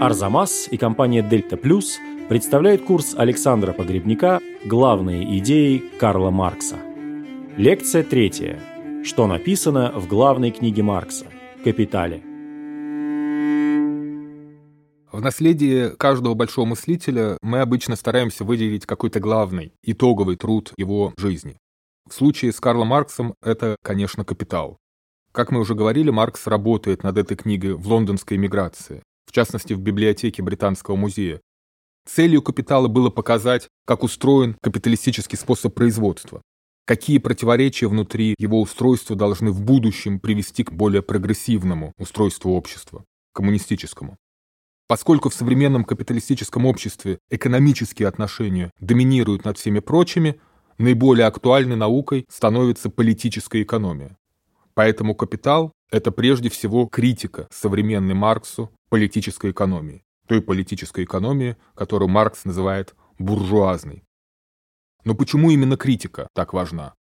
Арзамас и компания Дельта Плюс представляют курс Александра Погребняка «Главные идеи Карла Маркса». Лекция третья. Что написано в главной книге Маркса «Капитале». В наследии каждого большого мыслителя мы обычно стараемся выделить какой-то главный, итоговый труд его жизни. В случае с Карлом Марксом это, конечно, «Капитал». Как мы уже говорили, Маркс работает над этой книгой в лондонской эмиграции в частности в библиотеке Британского музея. Целью капитала было показать, как устроен капиталистический способ производства, какие противоречия внутри его устройства должны в будущем привести к более прогрессивному устройству общества, коммунистическому. Поскольку в современном капиталистическом обществе экономические отношения доминируют над всеми прочими, наиболее актуальной наукой становится политическая экономия. Поэтому капитал – это прежде всего критика современной Марксу политической экономии, той политической экономии, которую Маркс называет буржуазной. Но почему именно критика так важна?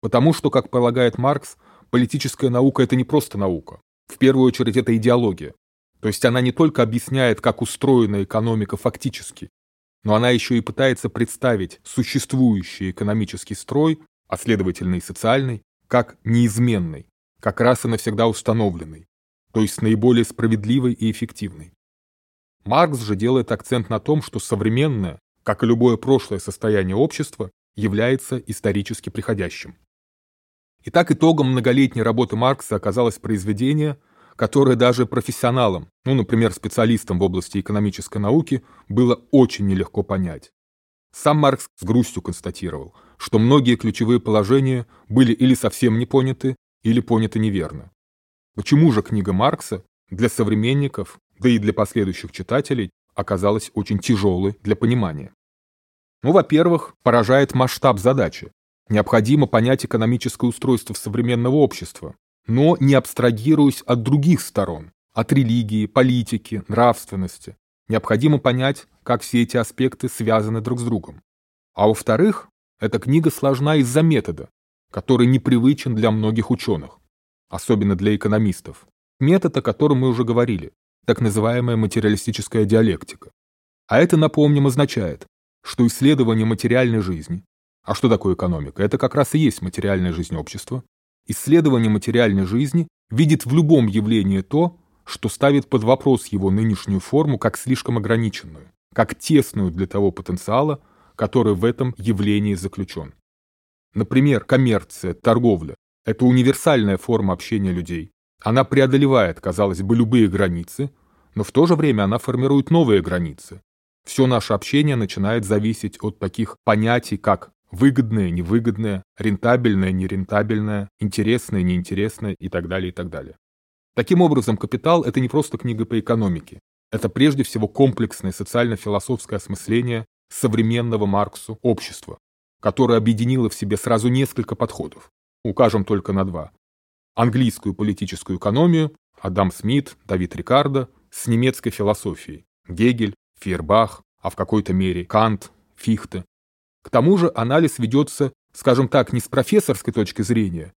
Потому что, как полагает Маркс, политическая наука – это не просто наука. В первую очередь, это идеология. То есть она не только объясняет, как устроена экономика фактически, но она еще и пытается представить существующий экономический строй, а следовательно и социальный, как неизменный, как раз и навсегда установленный, то есть наиболее справедливой и эффективной. Маркс же делает акцент на том, что современное, как и любое прошлое состояние общества, является исторически приходящим. Итак, итогом многолетней работы Маркса оказалось произведение, которое даже профессионалам, ну, например, специалистам в области экономической науки, было очень нелегко понять. Сам Маркс с грустью констатировал, что многие ключевые положения были или совсем не поняты, или поняты неверно. Почему же книга Маркса для современников, да и для последующих читателей, оказалась очень тяжелой для понимания? Ну, во-первых, поражает масштаб задачи. Необходимо понять экономическое устройство современного общества, но не абстрагируясь от других сторон, от религии, политики, нравственности. Необходимо понять, как все эти аспекты связаны друг с другом. А во-вторых, эта книга сложна из-за метода, который непривычен для многих ученых особенно для экономистов. Метод, о котором мы уже говорили, так называемая материалистическая диалектика. А это, напомним, означает, что исследование материальной жизни, а что такое экономика? Это как раз и есть материальная жизнь общества. Исследование материальной жизни видит в любом явлении то, что ставит под вопрос его нынешнюю форму как слишком ограниченную, как тесную для того потенциала, который в этом явлении заключен. Например, коммерция, торговля это универсальная форма общения людей. Она преодолевает, казалось бы, любые границы, но в то же время она формирует новые границы. Все наше общение начинает зависеть от таких понятий, как выгодное, невыгодное, рентабельное, нерентабельное, интересное, неинтересное и так далее, и так далее. Таким образом, «Капитал» — это не просто книга по экономике. Это прежде всего комплексное социально-философское осмысление современного Марксу общества, которое объединило в себе сразу несколько подходов. Укажем только на два. Английскую политическую экономию Адам Смит, Давид Рикардо с немецкой философией Гегель, Фейербах, а в какой-то мере Кант, Фихте. К тому же анализ ведется, скажем так, не с профессорской точки зрения,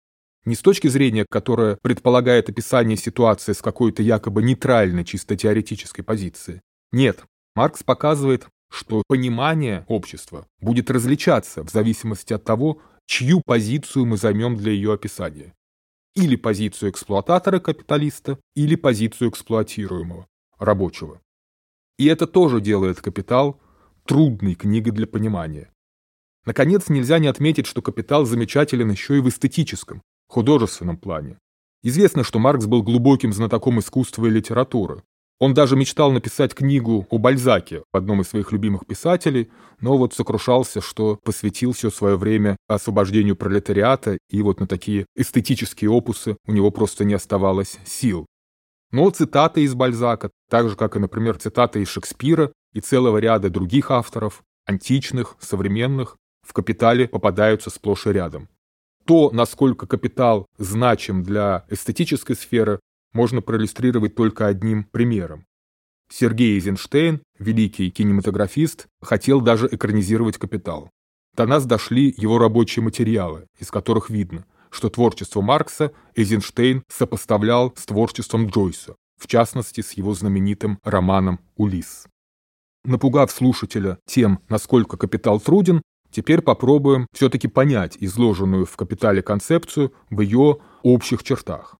не с точки зрения, которая предполагает описание ситуации с какой-то якобы нейтральной, чисто теоретической позиции. Нет, Маркс показывает, что понимание общества будет различаться в зависимости от того, чью позицию мы займем для ее описания. Или позицию эксплуататора-капиталиста, или позицию эксплуатируемого, рабочего. И это тоже делает «Капитал» трудной книгой для понимания. Наконец, нельзя не отметить, что «Капитал» замечателен еще и в эстетическом, художественном плане. Известно, что Маркс был глубоким знатоком искусства и литературы, он даже мечтал написать книгу о Бальзаке, одном из своих любимых писателей, но вот сокрушался, что посвятил все свое время освобождению пролетариата, и вот на такие эстетические опусы у него просто не оставалось сил. Но цитаты из Бальзака, так же, как и, например, цитаты из Шекспира и целого ряда других авторов, античных, современных, в «Капитале» попадаются сплошь и рядом. То, насколько «Капитал» значим для эстетической сферы, можно проиллюстрировать только одним примером. Сергей Эйзенштейн, великий кинематографист, хотел даже экранизировать «Капитал». До нас дошли его рабочие материалы, из которых видно, что творчество Маркса Эйзенштейн сопоставлял с творчеством Джойса, в частности с его знаменитым романом «Улисс». Напугав слушателя тем, насколько капитал труден, теперь попробуем все-таки понять изложенную в «Капитале» концепцию в ее общих чертах.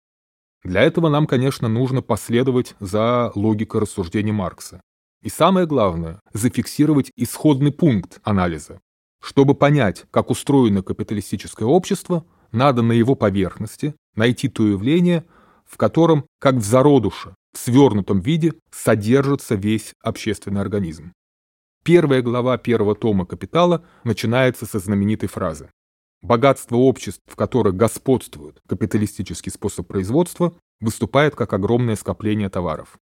Для этого нам, конечно, нужно последовать за логикой рассуждений Маркса. И самое главное – зафиксировать исходный пункт анализа. Чтобы понять, как устроено капиталистическое общество, надо на его поверхности найти то явление, в котором, как в зародуше, в свернутом виде, содержится весь общественный организм. Первая глава первого тома «Капитала» начинается со знаменитой фразы Богатство обществ, в которых господствует капиталистический способ производства, выступает как огромное скопление товаров.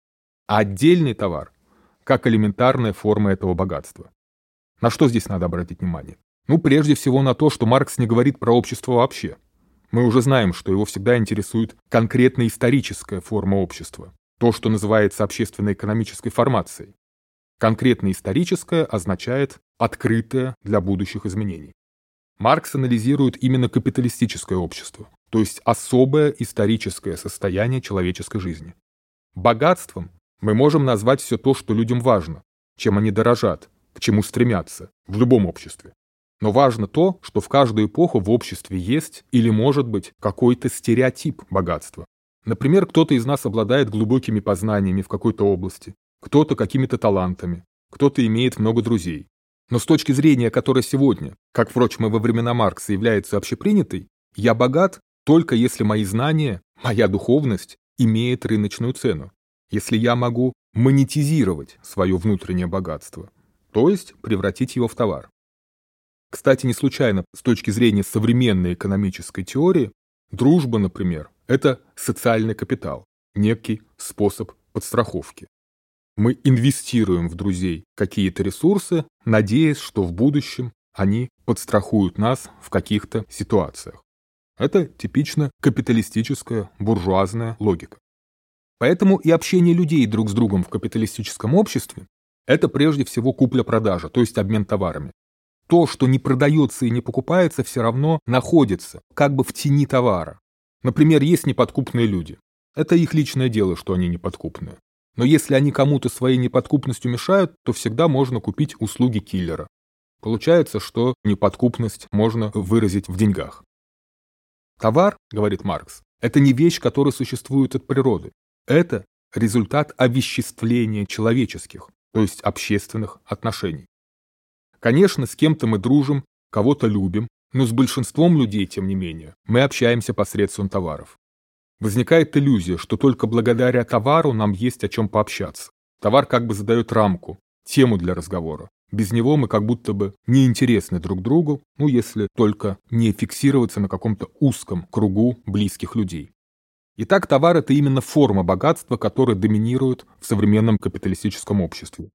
А отдельный товар – как элементарная форма этого богатства. На что здесь надо обратить внимание? Ну, прежде всего на то, что Маркс не говорит про общество вообще. Мы уже знаем, что его всегда интересует конкретно историческая форма общества, то, что называется общественно-экономической формацией. Конкретно историческое означает открытое для будущих изменений. Маркс анализирует именно капиталистическое общество, то есть особое историческое состояние человеческой жизни. Богатством мы можем назвать все то, что людям важно, чем они дорожат, к чему стремятся в любом обществе. Но важно то, что в каждую эпоху в обществе есть или может быть какой-то стереотип богатства. Например, кто-то из нас обладает глубокими познаниями в какой-то области, кто-то какими-то талантами, кто-то имеет много друзей. Но с точки зрения, которая сегодня, как, впрочем, и во времена Маркса, является общепринятой, я богат только если мои знания, моя духовность имеет рыночную цену, если я могу монетизировать свое внутреннее богатство, то есть превратить его в товар. Кстати, не случайно, с точки зрения современной экономической теории, дружба, например, это социальный капитал, некий способ подстраховки. Мы инвестируем в друзей какие-то ресурсы, надеясь, что в будущем они подстрахуют нас в каких-то ситуациях. Это типично капиталистическая буржуазная логика. Поэтому и общение людей друг с другом в капиталистическом обществе – это прежде всего купля-продажа, то есть обмен товарами. То, что не продается и не покупается, все равно находится как бы в тени товара. Например, есть неподкупные люди. Это их личное дело, что они неподкупные. Но если они кому-то своей неподкупностью мешают, то всегда можно купить услуги киллера. Получается, что неподкупность можно выразить в деньгах. Товар, говорит Маркс, это не вещь, которая существует от природы. Это результат овеществления человеческих, то есть общественных отношений. Конечно, с кем-то мы дружим, кого-то любим, но с большинством людей, тем не менее, мы общаемся посредством товаров. Возникает иллюзия, что только благодаря товару нам есть о чем пообщаться. Товар как бы задает рамку, тему для разговора. Без него мы как будто бы неинтересны друг другу, ну если только не фиксироваться на каком-то узком кругу близких людей. Итак, товар – это именно форма богатства, которая доминирует в современном капиталистическом обществе.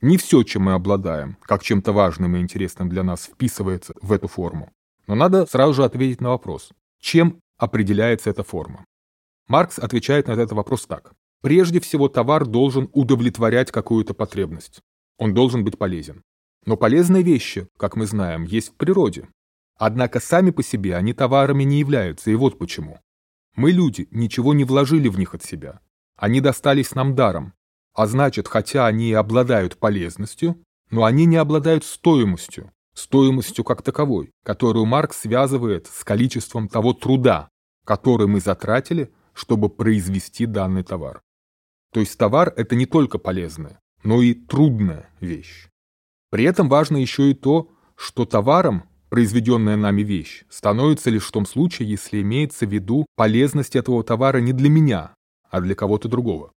Не все, чем мы обладаем, как чем-то важным и интересным для нас, вписывается в эту форму. Но надо сразу же ответить на вопрос, чем определяется эта форма. Маркс отвечает на этот вопрос так. Прежде всего, товар должен удовлетворять какую-то потребность. Он должен быть полезен. Но полезные вещи, как мы знаем, есть в природе. Однако сами по себе они товарами не являются, и вот почему. Мы, люди, ничего не вложили в них от себя. Они достались нам даром. А значит, хотя они и обладают полезностью, но они не обладают стоимостью, стоимостью как таковой, которую Маркс связывает с количеством того труда, который мы затратили чтобы произвести данный товар. То есть товар – это не только полезная, но и трудная вещь. При этом важно еще и то, что товаром произведенная нами вещь становится лишь в том случае, если имеется в виду полезность этого товара не для меня, а для кого-то другого.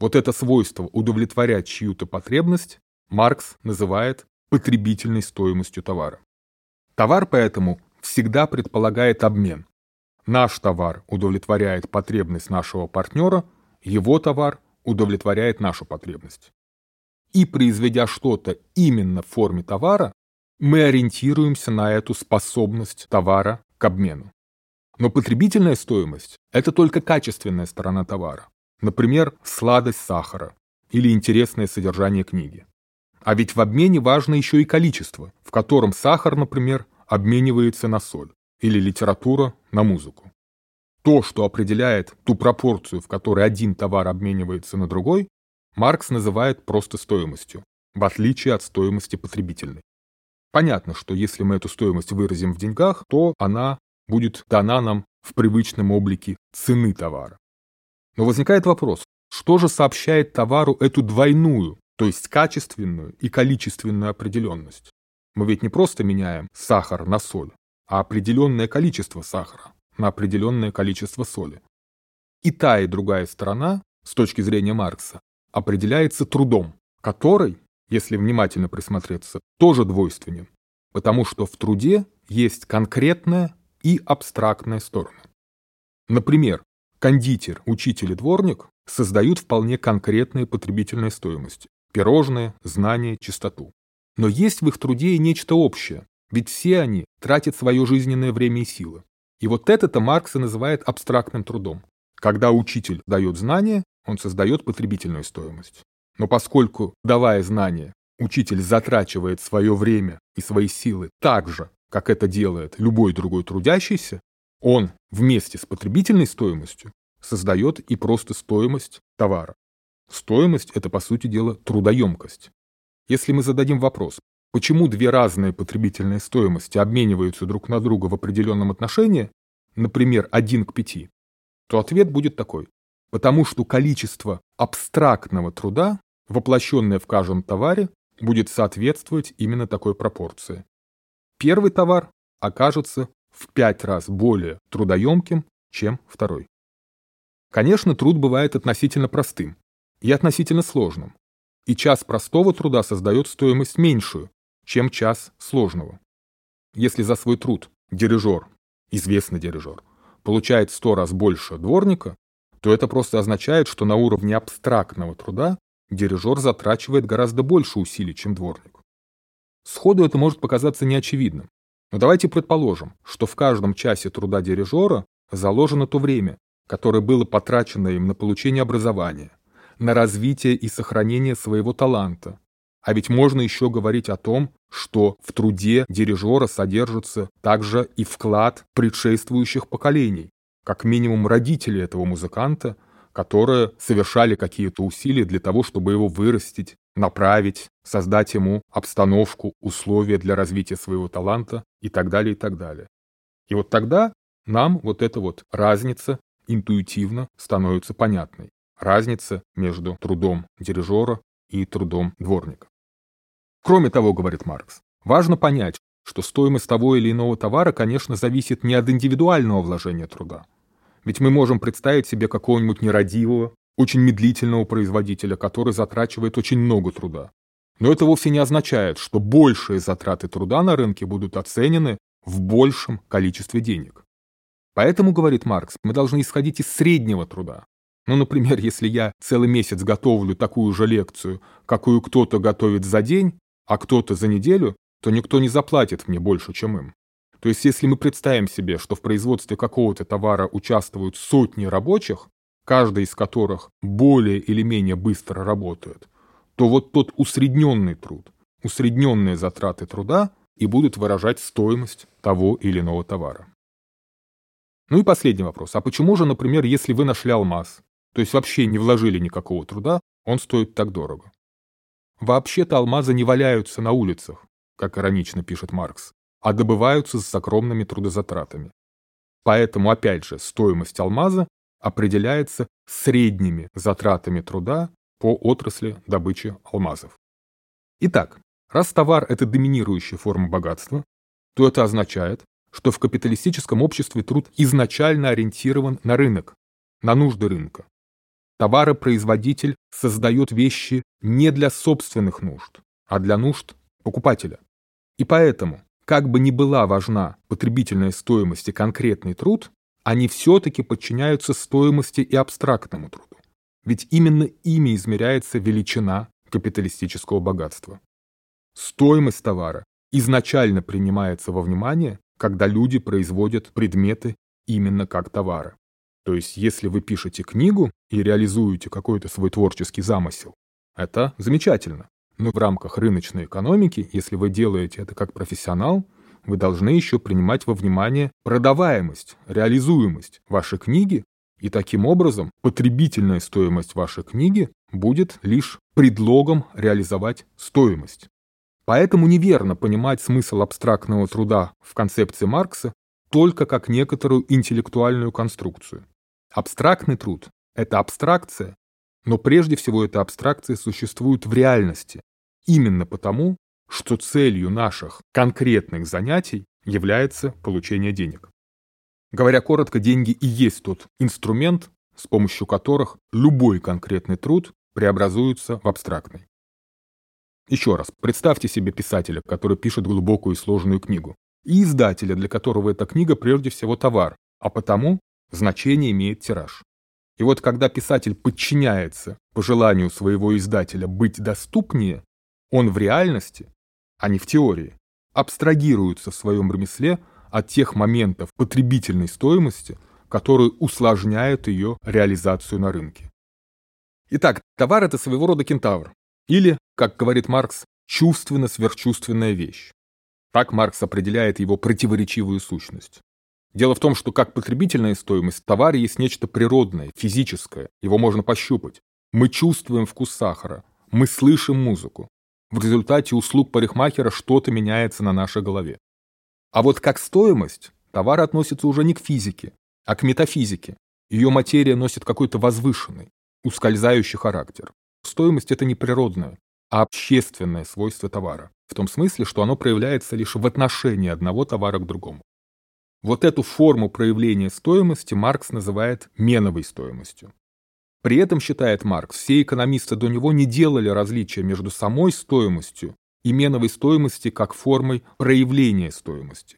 Вот это свойство удовлетворять чью-то потребность Маркс называет потребительной стоимостью товара. Товар поэтому всегда предполагает обмен, Наш товар удовлетворяет потребность нашего партнера, его товар удовлетворяет нашу потребность. И произведя что-то именно в форме товара, мы ориентируемся на эту способность товара к обмену. Но потребительная стоимость – это только качественная сторона товара. Например, сладость сахара или интересное содержание книги. А ведь в обмене важно еще и количество, в котором сахар, например, обменивается на соль или литература на музыку. то, что определяет ту пропорцию, в которой один товар обменивается на другой, Маркс называет просто стоимостью, в отличие от стоимости потребительной. Понятно, что если мы эту стоимость выразим в деньгах, то она будет дана нам в привычном облике цены товара. Но возникает вопрос, что же сообщает товару эту двойную, то есть качественную и количественную определенность? Мы ведь не просто меняем сахар на соль, а определенное количество сахара на определенное количество соли. И та, и другая сторона, с точки зрения Маркса, определяется трудом, который, если внимательно присмотреться, тоже двойственен, потому что в труде есть конкретная и абстрактная стороны. Например, кондитер, учитель и дворник создают вполне конкретные потребительные стоимости – пирожные, знания, чистоту. Но есть в их труде и нечто общее, ведь все они тратят свое жизненное время и силы. И вот это-то Маркс и называет абстрактным трудом. Когда учитель дает знания, он создает потребительную стоимость. Но поскольку, давая знания, учитель затрачивает свое время и свои силы так же, как это делает любой другой трудящийся, он вместе с потребительной стоимостью создает и просто стоимость товара. Стоимость – это, по сути дела, трудоемкость. Если мы зададим вопрос, почему две разные потребительные стоимости обмениваются друг на друга в определенном отношении, например, 1 к 5, то ответ будет такой. Потому что количество абстрактного труда, воплощенное в каждом товаре, будет соответствовать именно такой пропорции. Первый товар окажется в 5 раз более трудоемким, чем второй. Конечно, труд бывает относительно простым и относительно сложным. И час простого труда создает стоимость меньшую, чем час сложного. Если за свой труд дирижер, известный дирижер, получает 100 раз больше дворника, то это просто означает, что на уровне абстрактного труда дирижер затрачивает гораздо больше усилий, чем дворник. Сходу это может показаться неочевидным, но давайте предположим, что в каждом часе труда дирижера заложено то время, которое было потрачено им на получение образования, на развитие и сохранение своего таланта. А ведь можно еще говорить о том, что в труде дирижера содержится также и вклад предшествующих поколений, как минимум родители этого музыканта, которые совершали какие-то усилия для того, чтобы его вырастить, направить, создать ему обстановку, условия для развития своего таланта и так далее, и так далее. И вот тогда нам вот эта вот разница интуитивно становится понятной. Разница между трудом дирижера и трудом дворника. Кроме того, говорит Маркс, важно понять, что стоимость того или иного товара, конечно, зависит не от индивидуального вложения труда. Ведь мы можем представить себе какого-нибудь нерадивого, очень медлительного производителя, который затрачивает очень много труда. Но это вовсе не означает, что большие затраты труда на рынке будут оценены в большем количестве денег. Поэтому, говорит Маркс, мы должны исходить из среднего труда. Ну, например, если я целый месяц готовлю такую же лекцию, какую кто-то готовит за день, а кто-то за неделю, то никто не заплатит мне больше, чем им. То есть, если мы представим себе, что в производстве какого-то товара участвуют сотни рабочих, каждый из которых более или менее быстро работает, то вот тот усредненный труд, усредненные затраты труда и будут выражать стоимость того или иного товара. Ну и последний вопрос. А почему же, например, если вы нашли алмаз, то есть вообще не вложили никакого труда, он стоит так дорого? Вообще-то алмазы не валяются на улицах, как иронично пишет Маркс, а добываются с огромными трудозатратами. Поэтому, опять же, стоимость алмаза определяется средними затратами труда по отрасли добычи алмазов. Итак, раз товар – это доминирующая форма богатства, то это означает, что в капиталистическом обществе труд изначально ориентирован на рынок, на нужды рынка. Товаропроизводитель создает вещи не для собственных нужд, а для нужд покупателя. И поэтому, как бы ни была важна потребительная стоимость и конкретный труд, они все-таки подчиняются стоимости и абстрактному труду. Ведь именно ими измеряется величина капиталистического богатства. Стоимость товара изначально принимается во внимание, когда люди производят предметы именно как товары. То есть, если вы пишете книгу и реализуете какой-то свой творческий замысел, это замечательно. Но в рамках рыночной экономики, если вы делаете это как профессионал, вы должны еще принимать во внимание продаваемость, реализуемость вашей книги, и таким образом потребительная стоимость вашей книги будет лишь предлогом реализовать стоимость. Поэтому неверно понимать смысл абстрактного труда в концепции Маркса только как некоторую интеллектуальную конструкцию. Абстрактный труд – это абстракция, но прежде всего эта абстракция существует в реальности, именно потому, что целью наших конкретных занятий является получение денег. Говоря коротко, деньги и есть тот инструмент, с помощью которых любой конкретный труд преобразуется в абстрактный. Еще раз, представьте себе писателя, который пишет глубокую и сложную книгу, и издателя, для которого эта книга прежде всего товар, а потому значение имеет тираж. И вот когда писатель подчиняется по желанию своего издателя быть доступнее, он в реальности, а не в теории, абстрагируется в своем ремесле от тех моментов потребительной стоимости, которые усложняют ее реализацию на рынке. Итак, товар – это своего рода кентавр. Или, как говорит Маркс, чувственно-сверхчувственная вещь. Так Маркс определяет его противоречивую сущность. Дело в том, что как потребительная стоимость товара есть нечто природное, физическое, его можно пощупать. Мы чувствуем вкус сахара, мы слышим музыку. В результате услуг парикмахера что-то меняется на нашей голове. А вот как стоимость, товар относится уже не к физике, а к метафизике. Ее материя носит какой-то возвышенный, ускользающий характер. Стоимость – это не природное, а общественное свойство товара, в том смысле, что оно проявляется лишь в отношении одного товара к другому. Вот эту форму проявления стоимости Маркс называет меновой стоимостью. При этом, считает Маркс, все экономисты до него не делали различия между самой стоимостью и меновой стоимостью как формой проявления стоимости.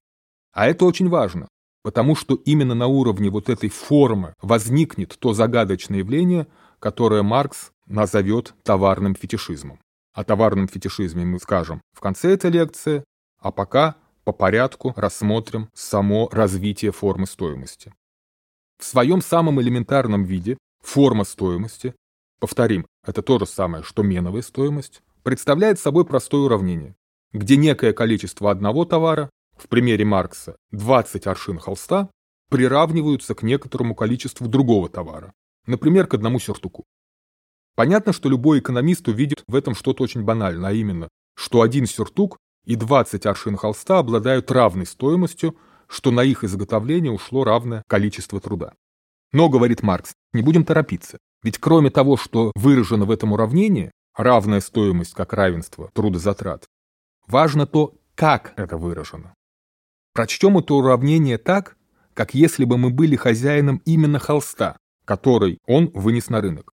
А это очень важно, потому что именно на уровне вот этой формы возникнет то загадочное явление, которое Маркс назовет товарным фетишизмом. О товарном фетишизме мы скажем в конце этой лекции, а пока по порядку рассмотрим само развитие формы стоимости. В своем самом элементарном виде форма стоимости, повторим, это то же самое, что меновая стоимость, представляет собой простое уравнение, где некое количество одного товара, в примере Маркса 20 аршин холста, приравниваются к некоторому количеству другого товара, например, к одному сюртуку. Понятно, что любой экономист увидит в этом что-то очень банальное, а именно, что один сюртук и 20 аршин холста обладают равной стоимостью, что на их изготовление ушло равное количество труда. Но, говорит Маркс, не будем торопиться, ведь кроме того, что выражено в этом уравнении, равная стоимость как равенство трудозатрат, важно то, как это выражено. Прочтем это уравнение так, как если бы мы были хозяином именно холста, который он вынес на рынок.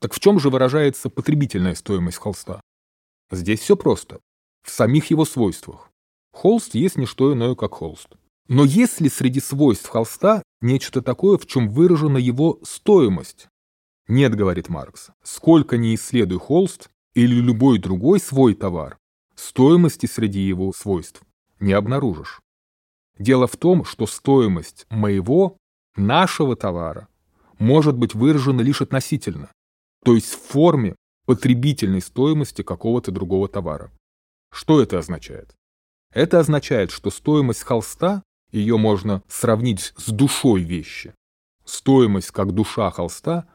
Так в чем же выражается потребительная стоимость холста? Здесь все просто в самих его свойствах. Холст есть не что иное, как холст. Но есть ли среди свойств холста нечто такое, в чем выражена его стоимость? Нет, говорит Маркс, сколько ни исследуй холст или любой другой свой товар, стоимости среди его свойств не обнаружишь. Дело в том, что стоимость моего, нашего товара может быть выражена лишь относительно, то есть в форме потребительной стоимости какого-то другого товара. Что это означает? Это означает, что стоимость холста, ее можно сравнить с душой вещи. Стоимость как душа холста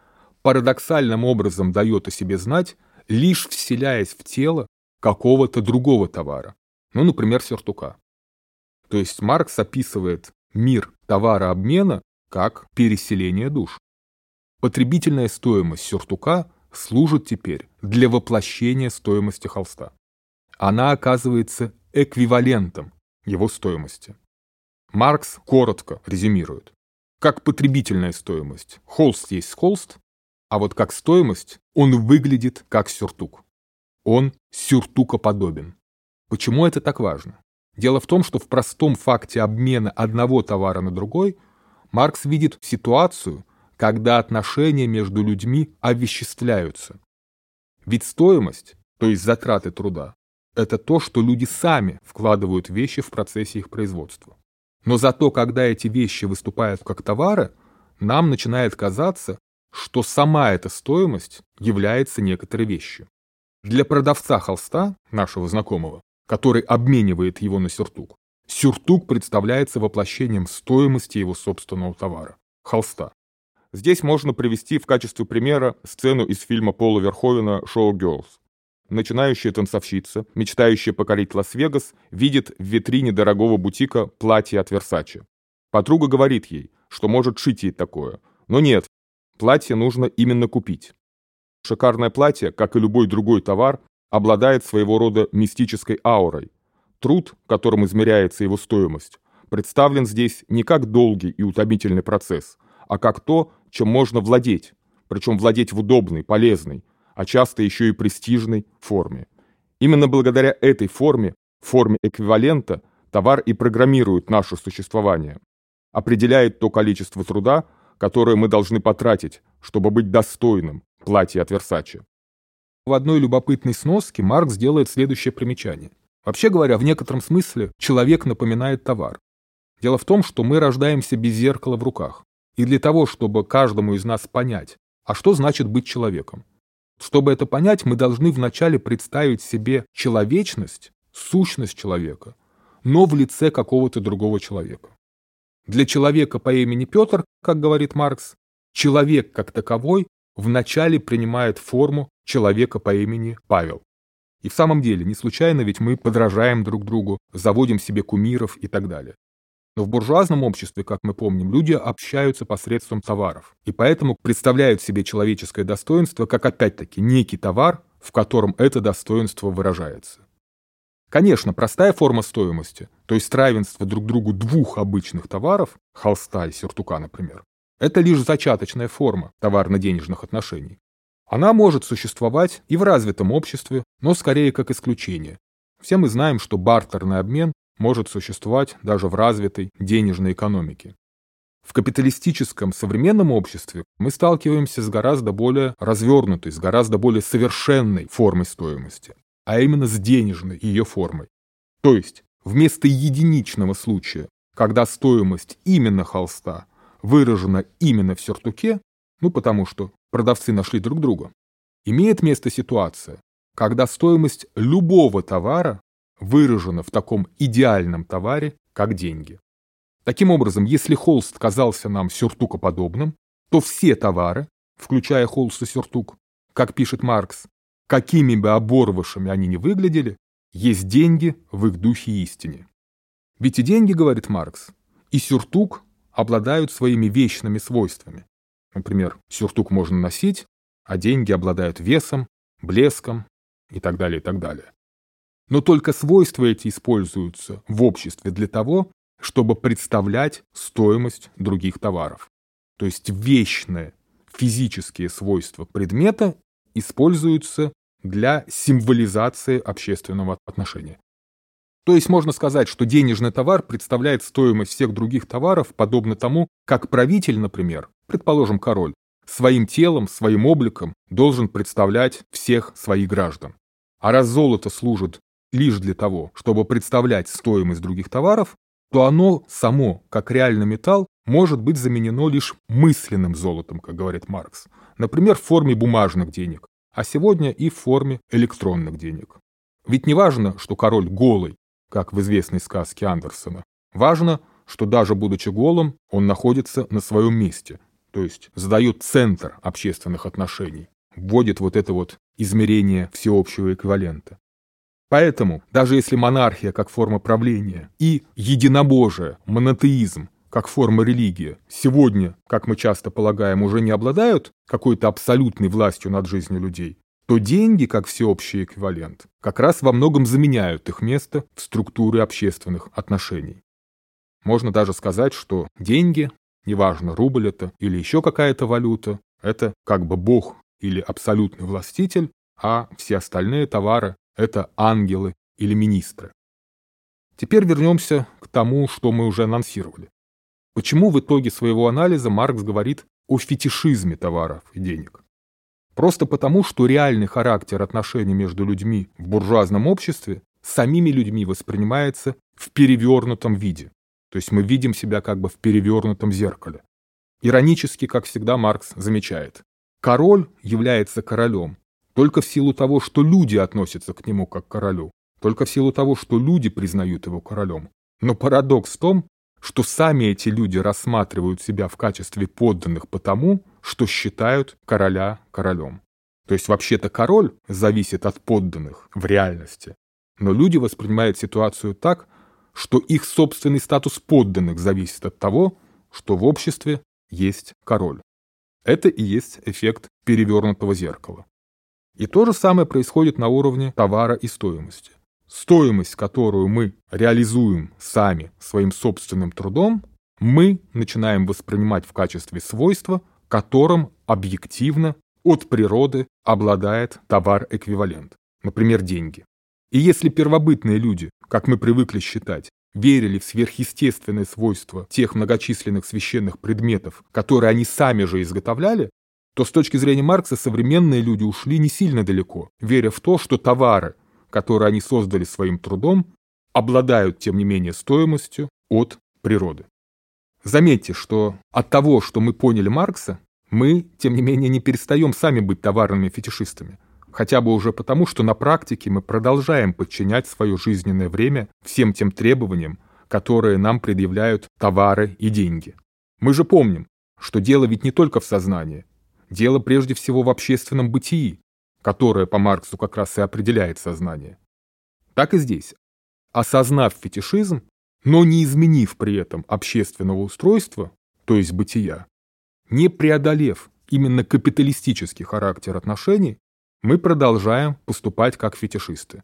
парадоксальным образом дает о себе знать, лишь вселяясь в тело какого-то другого товара, ну, например, сюртука. То есть Маркс описывает мир товарообмена как переселение душ. Потребительная стоимость сюртука служит теперь для воплощения стоимости холста она оказывается эквивалентом его стоимости. Маркс коротко резюмирует. Как потребительная стоимость, холст есть холст, а вот как стоимость он выглядит как сюртук. Он сюртукоподобен. Почему это так важно? Дело в том, что в простом факте обмена одного товара на другой Маркс видит ситуацию, когда отношения между людьми овеществляются. Ведь стоимость, то есть затраты труда, это то, что люди сами вкладывают вещи в процессе их производства. Но зато, когда эти вещи выступают как товары, нам начинает казаться, что сама эта стоимость является некоторой вещью. Для продавца холста, нашего знакомого, который обменивает его на сюртук, Сюртук представляется воплощением стоимости его собственного товара – холста. Здесь можно привести в качестве примера сцену из фильма Пола Верховена «Шоу Girls». Начинающая танцовщица, мечтающая покорить Лас-Вегас, видит в витрине дорогого бутика платье от Версачи. Подруга говорит ей, что может шить ей такое. Но нет, платье нужно именно купить. Шикарное платье, как и любой другой товар, обладает своего рода мистической аурой. Труд, которым измеряется его стоимость, представлен здесь не как долгий и утомительный процесс, а как то, чем можно владеть, причем владеть в удобной, полезной, а часто еще и престижной форме. Именно благодаря этой форме, форме эквивалента, товар и программирует наше существование, определяет то количество труда, которое мы должны потратить, чтобы быть достойным платья от Версачи. В одной любопытной сноске Маркс делает следующее примечание. Вообще говоря, в некотором смысле человек напоминает товар. Дело в том, что мы рождаемся без зеркала в руках. И для того, чтобы каждому из нас понять, а что значит быть человеком, чтобы это понять, мы должны вначале представить себе человечность, сущность человека, но в лице какого-то другого человека. Для человека по имени Петр, как говорит Маркс, человек как таковой вначале принимает форму человека по имени Павел. И в самом деле, не случайно ведь мы подражаем друг другу, заводим себе кумиров и так далее. Но в буржуазном обществе, как мы помним, люди общаются посредством товаров. И поэтому представляют себе человеческое достоинство как опять-таки некий товар, в котором это достоинство выражается. Конечно, простая форма стоимости, то есть равенство друг другу двух обычных товаров, холста и сюртука, например, это лишь зачаточная форма товарно-денежных отношений. Она может существовать и в развитом обществе, но скорее как исключение. Все мы знаем, что бартерный обмен может существовать даже в развитой денежной экономике. В капиталистическом современном обществе мы сталкиваемся с гораздо более развернутой, с гораздо более совершенной формой стоимости, а именно с денежной ее формой. То есть вместо единичного случая, когда стоимость именно холста выражена именно в сюртуке, ну потому что продавцы нашли друг друга, имеет место ситуация, когда стоимость любого товара выражено в таком идеальном товаре, как деньги. Таким образом, если холст казался нам сюртукоподобным, то все товары, включая холст и сюртук, как пишет Маркс, какими бы оборвавшими они ни выглядели, есть деньги в их духе истине. Ведь и деньги, говорит Маркс, и сюртук обладают своими вечными свойствами. Например, сюртук можно носить, а деньги обладают весом, блеском и так далее, и так далее. Но только свойства эти используются в обществе для того, чтобы представлять стоимость других товаров. То есть вечные физические свойства предмета используются для символизации общественного отношения. То есть можно сказать, что денежный товар представляет стоимость всех других товаров, подобно тому, как правитель, например, предположим, король, своим телом, своим обликом должен представлять всех своих граждан. А раз золото служит лишь для того, чтобы представлять стоимость других товаров, то оно само, как реальный металл, может быть заменено лишь мысленным золотом, как говорит Маркс, например, в форме бумажных денег, а сегодня и в форме электронных денег. Ведь не важно, что король голый, как в известной сказке Андерсона. Важно, что даже будучи голым, он находится на своем месте, то есть задает центр общественных отношений, вводит вот это вот измерение всеобщего эквивалента. Поэтому, даже если монархия как форма правления и единобожие, монотеизм как форма религии сегодня, как мы часто полагаем, уже не обладают какой-то абсолютной властью над жизнью людей, то деньги, как всеобщий эквивалент, как раз во многом заменяют их место в структуре общественных отношений. Можно даже сказать, что деньги, неважно, рубль это или еще какая-то валюта, это как бы бог или абсолютный властитель, а все остальные товары это ангелы или министры. Теперь вернемся к тому, что мы уже анонсировали. Почему в итоге своего анализа Маркс говорит о фетишизме товаров и денег? Просто потому, что реальный характер отношений между людьми в буржуазном обществе самими людьми воспринимается в перевернутом виде. То есть мы видим себя как бы в перевернутом зеркале. Иронически, как всегда, Маркс замечает. Король является королем, только в силу того, что люди относятся к нему как к королю, только в силу того, что люди признают его королем, Но парадокс в том, что сами эти люди рассматривают себя в качестве подданных потому, что считают короля королем. То есть вообще-то король зависит от подданных в реальности. Но люди воспринимают ситуацию так, что их собственный статус подданных зависит от того, что в обществе есть король. Это и есть эффект перевернутого зеркала. И то же самое происходит на уровне товара и стоимости. Стоимость, которую мы реализуем сами своим собственным трудом, мы начинаем воспринимать в качестве свойства, которым объективно от природы обладает товар-эквивалент, например, деньги. И если первобытные люди, как мы привыкли считать, верили в сверхъестественные свойства тех многочисленных священных предметов, которые они сами же изготовляли, то с точки зрения Маркса современные люди ушли не сильно далеко, веря в то, что товары, которые они создали своим трудом, обладают, тем не менее, стоимостью от природы. Заметьте, что от того, что мы поняли Маркса, мы, тем не менее, не перестаем сами быть товарными фетишистами. Хотя бы уже потому, что на практике мы продолжаем подчинять свое жизненное время всем тем требованиям, которые нам предъявляют товары и деньги. Мы же помним, что дело ведь не только в сознании. Дело прежде всего в общественном бытии, которое по Марксу как раз и определяет сознание. Так и здесь. Осознав фетишизм, но не изменив при этом общественного устройства, то есть бытия, не преодолев именно капиталистический характер отношений, мы продолжаем поступать как фетишисты.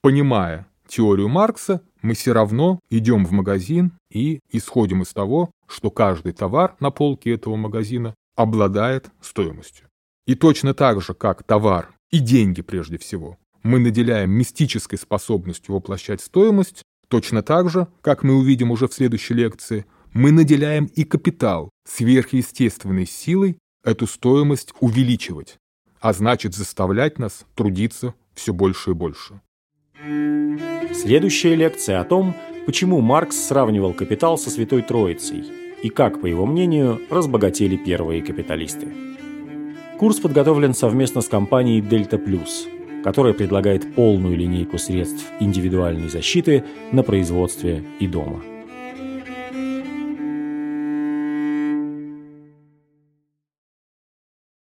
Понимая теорию Маркса, мы все равно идем в магазин и исходим из того, что каждый товар на полке этого магазина обладает стоимостью. И точно так же, как товар и деньги прежде всего, мы наделяем мистической способностью воплощать стоимость, точно так же, как мы увидим уже в следующей лекции, мы наделяем и капитал сверхъестественной силой эту стоимость увеличивать, а значит заставлять нас трудиться все больше и больше. Следующая лекция о том, почему Маркс сравнивал капитал со Святой Троицей и как, по его мнению, разбогатели первые капиталисты. Курс подготовлен совместно с компанией Delta Plus, которая предлагает полную линейку средств индивидуальной защиты на производстве и дома.